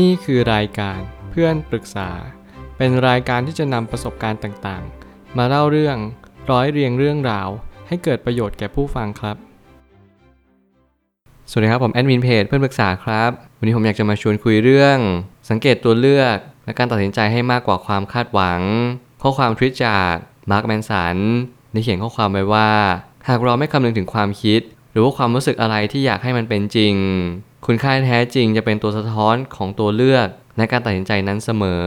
นี่คือรายการเพื่อนปรึกษา เป็นรายการที่จะนำประสบการณ์ต่างๆ มาเล่าเรื่องร้อยเรียงเรื่องราว ให้เกิดประโยชน์แก่ผู้ฟังครับ สวัสดีครับผมแอดมินเพจเพื่อนปรึกษาครับ วันนี้ผมอยากจะมาชวนคุยเรื่อง สังเกตตัวเลือก และการตัดสินใจให้มากกว่าความคาดหวัง ข้อความทวิตจากมาร์คแมนสันได้เขียนข้อความไว้ว่า หากเราไม่คำนึงถึงความคิด หรือว่าความรู้สึกอะไรที่อยากให้มันเป็นจริง คุณค่าแท้จริงจะเป็นตัวสะท้อนของตัวเลือกในการตัดสินใจนั้นเสมอ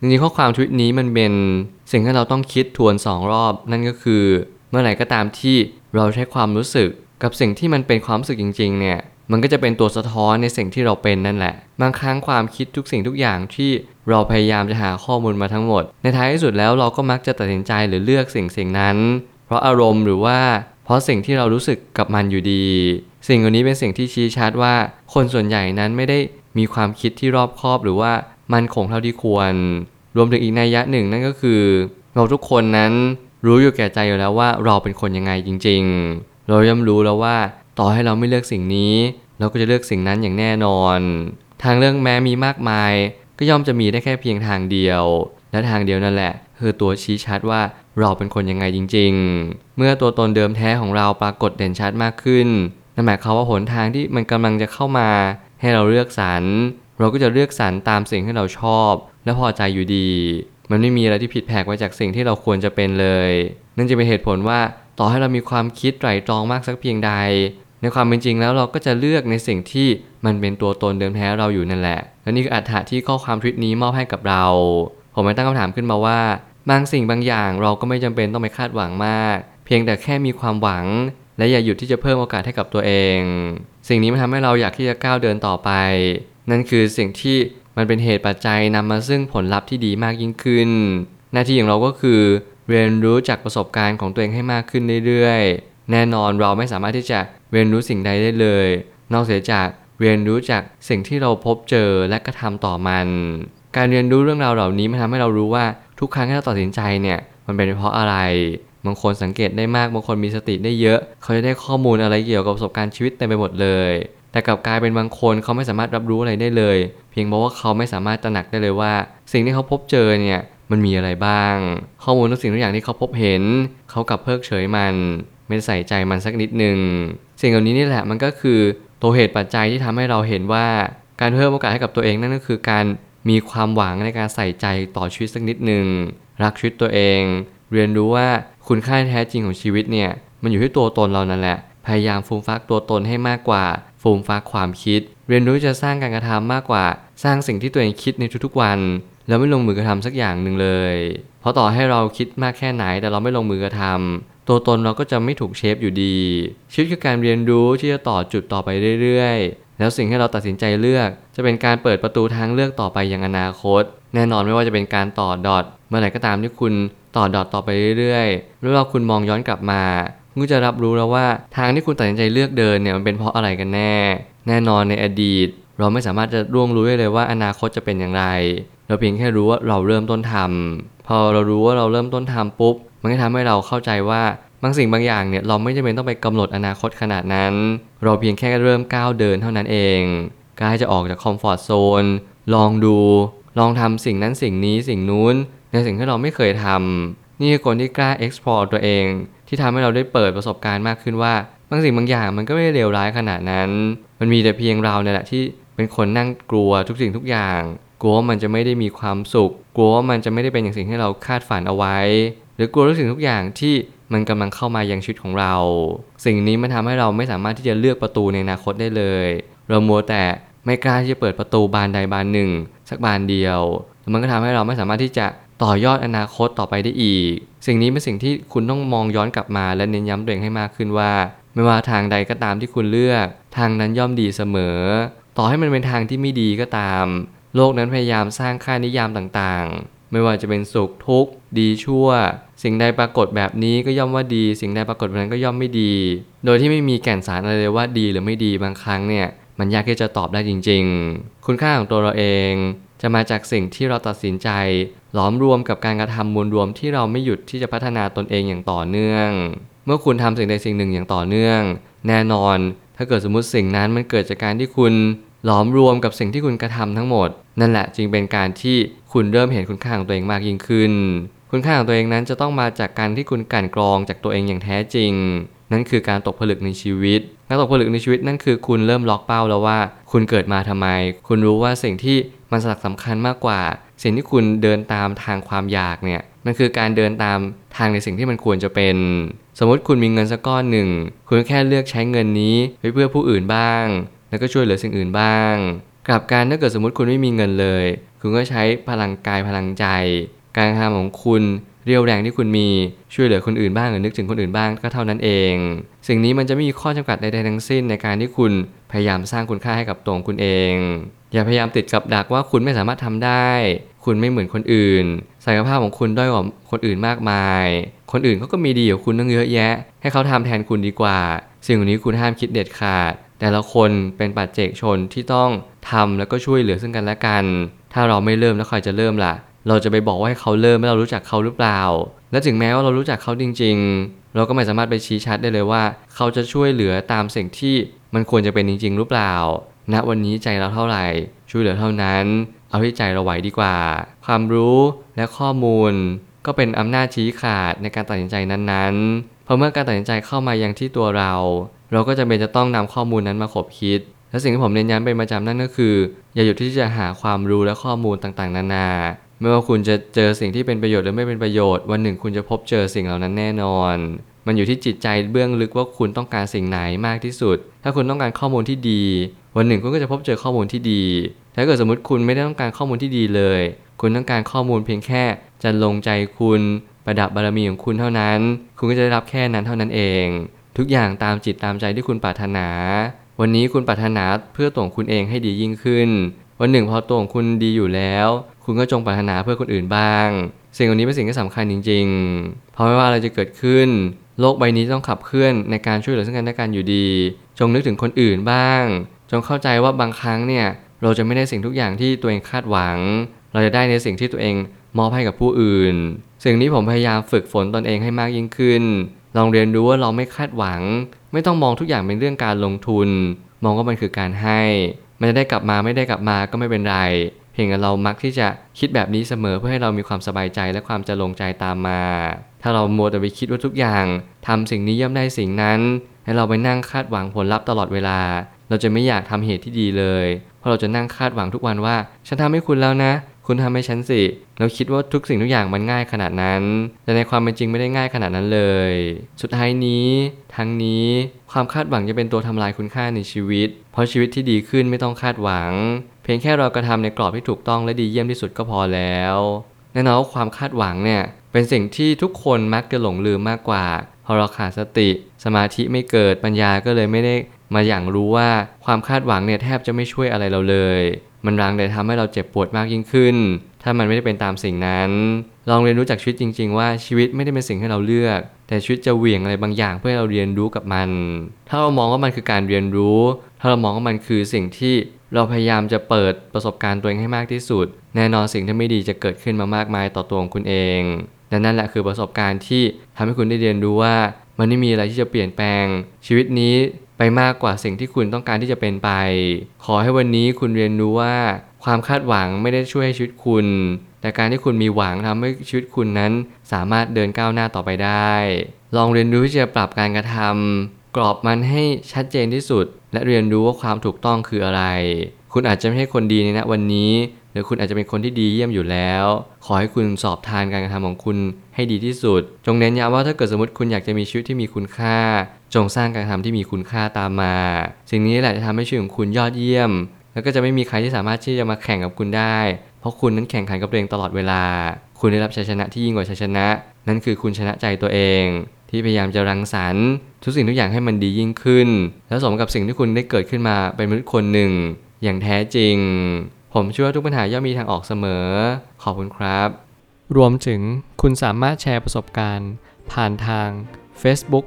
จริงๆข้อความทวิตนี้มันเป็นสิ่งที่เราต้องคิดทวนสองรอบ นั่นก็คือ เมื่อไหร่ก็ตามที่เราใช้ความรู้สึกกับสิ่งที่มันเป็นความรู้สึกจริง ๆ เนี่ยมันก็จะเป็นตัวสะท้อนในสิ่งที่เราเป็นนั่นแหละ บางครั้งความคิดทุกสิ่งทุกอย่างที่เราพยายามจะหาข้อมูลมาทั้งหมด ในท้ายที่สุดแล้วเราก็มักจะตัดสินใจหรือเลือกสิ่งสิ่งนั้น เพราะอารมณ์หรือว่า เพราะสิ่งที่เรารู้สึกกับมันอยู่ดี สิ่งเหล่านี้เป็นสิ่งที่ชี้ชัดว่า คนส่วนใหญ่นั้นไม่ได้มีความคิดที่รอบคอบหรือว่ามันคงเท่าที่ควร รวมถึงอีกนัยยะหนึ่งนั่นก็คือ เราทุกคนนั้นรู้อยู่แก่ใจอยู่แล้วว่าเราเป็นคนยังไงจริง ๆ เราย่อมรู้แล้วว่าต่อให้เราไม่เลือกสิ่งนี้ เราก็จะเลือกสิ่งนั้นอย่างแน่นอน ทางเรื่องแม้มีมากมาย ก็ย่อมจะมีได้แค่เพียงทางเดียว และทางเดียวนั่นแหละ คือตัวชี้ชัดว่าเราเป็นคนยังไงจริง ๆ เมื่อตัวตนเดิมแท้ของเราปรากฏเด่นชัดมากขึ้นนั่นหมายความว่าหนทางที่มันกำลังจะเข้ามา ให้เราเลือกสรรเราก็จะเลือกสรรตามสิ่งที่เราชอบ และพอใจอยู่ดี มันไม่มีอะไรที่ผิดแผกไปจากสิ่งที่เราควรจะเป็นเลย นั่นจะเป็นเหตุผลว่าต่อให้เรามีความคิดไตร่ตรองมากสักเพียงใด ในความเป็นจริงแล้วเราก็จะเลือกในสิ่งที่มันเป็นตัวตนเดิมแท้เราอยู่นั่นแหละ และนี่คืออัตถะที่ข้อความทวิตนี้มอบให้กับเรา ผมไม่ตั้งคำถามขึ้นมาว่า บางสิ่งบางอย่างเราก็ไม่จำเป็นต้องไปคาดหวังมาก เพียงแต่แค่มีความหวัง และอย่าหยุดที่จะเพิ่มโอกาสให้กับตัวเอง สิ่งนี้มันทำให้เราอยากที่จะก้าวเดินต่อไป นั่นคือสิ่งที่มันเป็นเหตุปัจจัยนำมาซึ่งผลลัพธ์ที่ดีมากยิ่งขึ้น หน้าที่ของเราก็คือ เรียนรู้จากประสบการณ์ของตัวเองให้มากขึ้นเรื่อยๆ แน่นอนเราไม่สามารถที่จะเรียนรู้สิ่งใดได้เลย นอกเสียจากเรียนรู้จากสิ่งที่เราพบเจอและกระทำต่อมัน การเรียนรู้เรื่องราวเหล่านี้มันทำให้เรารู้ว่าทุกครั้งที่เราตัดสินใจเนี่ยมันเป็นเพราะอะไรบางคนสังเกตได้มากบางคนมีสติได้เยอะ เขาจะได้ข้อมูลอะไรเกี่ยวกับประสบการณ์ชีวิตเต็มไปหมดเลย แต่กลับกลายเป็นบางคนเขาไม่สามารถรับรู้อะไรได้เลย เพียงเพราะว่าเขาไม่สามารถตระหนักได้เลยว่า สิ่งที่เขาพบเจอเนี่ยมันมีอะไรบ้าง ข้อมูลทุกสิ่งทุกอย่างที่เขาพบเห็น เขากลับเพิกเฉยมัน ไม่ใส่ใจมันสักนิดหนึ่งสิ่งเหล่านี้นี่แหละมันก็คือตัวเหตุปัจจัยที่ทำให้เราเห็นว่า การเพิ่มโอกาสให้กับตัวเองนั่นก็คือการ มีความหวังในการใส่ใจต่อชีวิตสักนิดหนึ่งรักชีวิตตัวเอง เรียนรู้ว่าคุณค่าแท้จริงของชีวิตเนี่ยมันอยู่ที่ตัวตนเรานั่นแหละ พยายามฟูมฟักตัวตนให้มากกว่า ฟูมฟักความคิด เรียนรู้จะสร้างการกระทำมากกว่า สร้างสิ่งที่ตัวเองคิดในทุกๆวัน แล้วไม่ลงมือกระทำสักอย่างหนึ่งเลย เพราะต่อให้เราคิดมากแค่ไหนแต่เราไม่ลงมือกระทำตัวตนเราก็จะไม่ถูกเชฟอยู่ดี ชีวิตคือการเรียนรู้ที่จะต่อจุดต่อไปเรื่อยๆ แล้วสิ่งที่เราตัดสินใจเลือก จะเป็นการเปิดประตูทางเลือกต่อไปยังอนาคต แน่นอนไม่ว่าจะเป็นการต่อดอทเมื่อไหร่ก็ตามที่คุณต่อดอทต่อไปเรื่อยๆแล้วเราคุณมองย้อนกลับมาคุณก็จะรับรู้แล้วว่าทางที่คุณตัดสินใจเลือกเดินเนี่ยมันเป็นเพราะอะไรกันแน่ แน่นอนในอดีต เราไม่สามารถจะร่วงรู้ได้เลยว่าอนาคตจะเป็นอย่างไร เราเพียงแค่รู้ว่าเราเริ่มต้นทำพอเรารู้ว่าเราเริ่มต้นทำปุ๊บ มันก็ทำให้เราเข้าใจว่า บางสิ่งบางอย่างเนี่ยเราไม่จำเป็นต้องไปกำหนดอนาคตขนาดนั้น เราเพียงแค่เริ่มก้าวเดินเท่านั้นเองกล้าจะออกจากคอมฟอร์ทโซนลองดู ลองทำสิ่งนั้นสิ่งนี้สิ่งนู้น ในสิ่งที่เราไม่เคยทำนี่คือคนที่กล้า explore ตัวเอง ที่ทำให้เราได้เปิดประสบการณ์มากขึ้นว่าบางสิ่งบางอย่างมันก็ไม่ได้เลวร้ายขนาดนั้น มันมีแต่เพียงเราเนี่ยแหละที่เป็นคนนั่งกลัวทุกสิ่งทุกอย่าง กลัวว่ามันจะไม่ได้มีความสุข กลัวว่ามันจะไม่ได้เป็นอย่างสิ่งที่เราคาดฝันเอาไว้ หรือกลัวทุกสิ่งทุกอย่างที่มันกำลังเข้ามายังชีวิตของเรา สิ่งนี้มันทำให้เราไม่สามารถที่จะเลือกประตูในอนาคตได้เลย เรามัวแต่ไม่กล้าที่จะเปิดประตูบานใดบานหนึ่ง สักบานเดียว มันก็ทำให้เราไม่สามารถที่จะต่อยอดอนาคตต่อไปได้อีก สิ่งนี้เป็นสิ่งที่คุณต้องมองย้อนกลับมาและเน้นย้ำตัวเองให้มากขึ้นว่า ไม่ว่าทางใดก็ตามที่คุณเลือก ทางนั้นย่อมดีเสมอ ต่อให้มันเป็นทางที่ไม่ดีก็ตาม โลกนั้นพยายามสร้างค่านิยามต่างๆ ไม่ว่าจะเป็นสุขทุกข์ ดีชั่ว สิ่งใดปรากฏแบบนี้ก็ย่อมว่าดี สิ่งใดปรากฏแบบนั้นก็ย่อมไม่ดี โดยที่ไม่มีแก่นสารอะไรเลยว่าดีหรือไม่ดีบางครั้งเนี่ยมันยากที่จะตอบได้จริง ๆ คุณค่าของตัวเราเอง จะมาจากสิ่งที่เราตัดสินใจ หลอมรวมกับการกระทำมวลรวมที่เราไม่หยุดที่จะพัฒนาตนเองอย่างต่อเนื่อง เมื่อคุณทำสิ่งใดสิ่งหนึ่งอย่างต่อเนื่อง แน่นอน ถ้าเกิดสมมติสิ่งนั้นมันเกิดจากการที่คุณหลอมรวมกับสิ่งที่คุณกระทำทั้งหมด นั่นแหละจึงเป็นการที่คุณเริ่มเห็นคุณค่าของตัวเองมากยิ่งขึ้น คุณค่าของตัวเองนั้นจะต้องมาจากการที่คุณกั่นกรองจากตัวเองอย่างแท้จริง นั่นคือการตกผลึกในชีวิต การตกผลึกในชีวิตนั่นคือคุณเริ่มล็อกเป้าแล้วว่า คุณเกิดมาทำไม คุณรู้ว่าสิ่งที่มันสลักสำคัญมากกว่า สิ่งที่คุณเดินตามทางความอยากเนี่ยมันคือการเดินตามทางในสิ่งที่มันควรจะเป็น สมมติคุณมีเงินสักก้อนหนึ่ง คุณแค่เลือกใช้เงินนี้ไปเพื่อผู้อื่นบ้าง แล้วก็ช่วยเหลือสิ่งอื่นบ้าง กลับการถ้าเกิดสมมติคุณไม่มีเงินเลย คุณก็ใช้พลังกายพลังใจ การทำของคุณเรียวแรงที่คุณมีช่วยเหลือคนอื่นบ้างหรือนึกถึงคนอื่นบ้างก็เท่านั้นเอง สิ่งนี้มันจะไม่มีข้อจำกัดใดๆทั้งสิ้นในการที่คุณพยายามสร้างคุณค่าให้กับตัวของคุณเอง อย่าพยายามติดกับดักว่าคุณไม่สามารถทำได้ คุณไม่เหมือนคนอื่นศักยภาพของคุณด้อยกว่าคนอื่นมากมาย คนอื่นเขาก็มีดีกว่าคุณตั้งเยอะแยะ ให้เขาทำแทนคุณดีกว่า สิ่งนี้คุณห้ามคิดเด็ดขาด แต่ละคนเป็นปัจเจกชนที่ต้องทำแล้วก็ช่วยเหลือซึ่งกันและกัน ถ้าเราไม่เริ่มแล้วใครจะเริ่มล่ะ เราจะไปบอกว่าให้เขาเริ่มไม่เรารู้จักเขาหรือเปล่า และถึงแม้ว่าเรารู้จักเขาจริง ๆ เราก็ไม่สามารถไปชี้ชัดได้เลยว่า เขาจะช่วยเหลือตามสิ่งที่มันควรจะเป็นจริง ๆ หรือเปล่า ณวันนี้ใจเราเท่าไหร่ ช่วยเหลือเท่านั้น เอาที่ใจเราไหวดีกว่า ความรู้และข้อมูล ก็เป็นอำนาจชี้ขาดในการตัดสินใจนั้นๆเพราะเมื่อการตัดสินใจเข้ามายังที่ตัวเรา เราก็จะเป็นจะต้องนำข้อมูลนั้นมาขบคิดและสิ่งที่ผมเน้นย้ำเป็นประจำนั่นก็คือ อย่าหยุดที่จะหาความรู้และข้อมูลต่างๆ นานา ไม่ว่าคุณจะเจอสิ่งที่เป็นประโยชน์หรือไม่เป็นประโยชน์ วันหนึ่งคุณจะพบเจอสิ่งเหล่านั้นแน่นอน มันอยู่ที่จิตใจเบื้องลึกว่าคุณต้องการสิ่งไหนมากที่สุด ถ้าคุณต้องการข้อมูลที่ดี วันหนึ่งคุณก็จะพบเจอข้อมูลที่ดี ถ้าเกิดสมมติคุณไม่ได้ต้องการข้อมูลที่ดีเลย คุณต้องการข้อมูลเพียงแค่จะลงใจคุณประดับบารมีของคุณเท่านั้น คุณก็จะได้รับแค่นั้นเท่านั้นเอง ทุกอย่างตามจิตตามใจที่คุณปรารถนา วันนี้คุณปรารถนาเพื่อตัวคุณเองให้ดียิ่งขึ้น วันหนึ่งพอตัวของคุณดีอยู่แล้ว คุณก็จงปรารถนาเพื่อคนอื่นบ้าง สิ่งเหล่านี้เป็นสิ่งที่สำคัญจริงๆ เพราะไม่ว่าอะไรจะเกิดขึ้น โลกใบนี้ต้องขับเคลื่อนในการช่วยเหลือซึ่งกันและกันอยู่ดี จงนึกถึงคนอื่นบ้าง จงเข้าใจว่าบางครั้งเนี่ยเราจะไม่ได้สิ่งทุกอย่างที่ตัวเองคาดหวัง เราจะได้ในสิ่งที่ตัวเองมอบให้กับผู้อื่น สิ่งนี้ผมพยายามฝึกฝนตนเองให้มากยิ่งขึ้น ลองเรียนรู้ว่าเราไม่คาดหวัง ไม่ต้องมองทุกอย่างเป็นเรื่องการลงทุน มองว่ามันคือการให้ มันจะได้กลับมาไม่ได้กลับมาก็ไม่เป็นไร เพียงแต่เรามักที่จะคิดแบบนี้เสมอเพื่อให้เรามีความสบายใจและความจะลงใจตามมา ถ้าเรามัวแต่ไปคิดว่าทุกอย่างทำสิ่งนี้ย่อมได้สิ่งนั้น ให้เราไปนั่งคาดหวังผลลัพธ์ตลอดเวลา เราจะไม่อยากทำเหตุที่ดีเลย เพราะเราจะนั่งคาดหวังทุกวันว่า ฉันทำให้คุณแล้วนะ คุณทำให้ฉันสิ เราคิดว่าทุกสิ่งทุกอย่างมันง่ายขนาดนั้น แต่ในความเป็นจริงไม่ได้ง่ายขนาดนั้นเลย สุดท้ายนี้ทั้งนี้ความคาดหวังจะเป็นตัวทำลายคุณค่าในชีวิต เพราะชีวิตที่ดีขึ้นไม่ต้องคาดหวัง เพียงแค่เรากระทำในกรอบที่ถูกต้องและดีเยี่ยมที่สุดก็พอแล้วแน่นอนว่าความคาดหวังเนี่ยเป็นสิ่งที่ทุกคนมักจะหลงลืมมากกว่า พอเราขาดสติ สมาธิไม่เกิดปัญญาก็เลยไม่ได้มาอย่างรู้ว่าความคาดหวังเนี่ยแทบจะไม่ช่วยอะไรเราเลย มันรังแต่ทำให้เราเจ็บปวดมากยิ่งขึ้น ถ้ามันไม่ได้เป็นตามสิ่งนั้น ลองเรียนรู้จากชีวิตจริง ๆ ว่าชีวิตไม่ได้เป็นสิ่งให้เราเลือก แต่ชีวิตจะเหวี่ยงอะไรบางอย่างเพื่อให้เราเรียนรู้กับมัน ถ้าเรามองว่ามันคือการเรียนรู้ ถ้าเรามองว่ามันคือสิ่งที่เราพยายามจะเปิดประสบการณ์ตัวเองให้มากที่สุด แน่นอนสิ่งที่ไม่ดีจะเกิดขึ้นมามากมายต่อตัวของคุณเองและนั่นแหละคือประสบการณ์ที่ทำให้คุณได้เรียนรู้ว่า มันไม่มีอะไรที่จะเปลี่ยนแปลง ชีวิตนี้ ไปมากกว่าสิ่งที่คุณต้องการที่จะเป็นไป ขอให้วันนี้คุณเรียนรู้ว่าความคาดหวังไม่ได้ช่วยให้ชีวิตคุณ แต่การที่คุณมีหวังทำให้ชีวิตคุณนั้น สามารถเดินก้าวหน้าต่อไปได้ ลองเรียนรู้ที่จะปรับการกระทำกรอบมันให้ชัดเจนที่สุด และเรียนรู้ว่าความถูกต้องคืออะไร คุณอาจจะไม่ใช่คนดีในณวันนี้ หรือคุณอาจจะเป็นคนที่ดีเยี่ยมอยู่แล้ว ขอให้คุณสอบทานการกระทำของคุณให้ดีที่สุด จงเน้นย้ำว่าถ้าเกิดสมมติคุณอยากจะมีชีวิตที่มีคุณค่า จงสร้างการกระทำที่มีคุณค่าตามมา สิ่งนี้แหละจะทำให้ชีวิตของคุณยอดเยี่ยม แล้วก็จะไม่มีใครที่สามารถที่จะมาแข่งกับคุณได้ เพราะคุณนั้นแข่งขันกับตัวเองตลอดเวลา คุณได้รับชัยชนะที่ยิ่งกว่าชัยชนะ นั่นคือคุณชนะใจตัวเอง ที่พยายามจะรังสรรค์ทุกสิ่งทุกอย่างให้มันดียิ่งขึ้น แล้วสมกับสิ่งที่คุณได้เกิดขึ้นมาเป็นมนุษย์คนหนึ่ง อย่างแท้จริง ผมเชื่อว่าทุกปัญหาย่อมมีทางออกเสมอ ขอบคุณครับ รวมถึงคุณสามารถแชร์ประสบการณ์ ผ่านทาง Facebook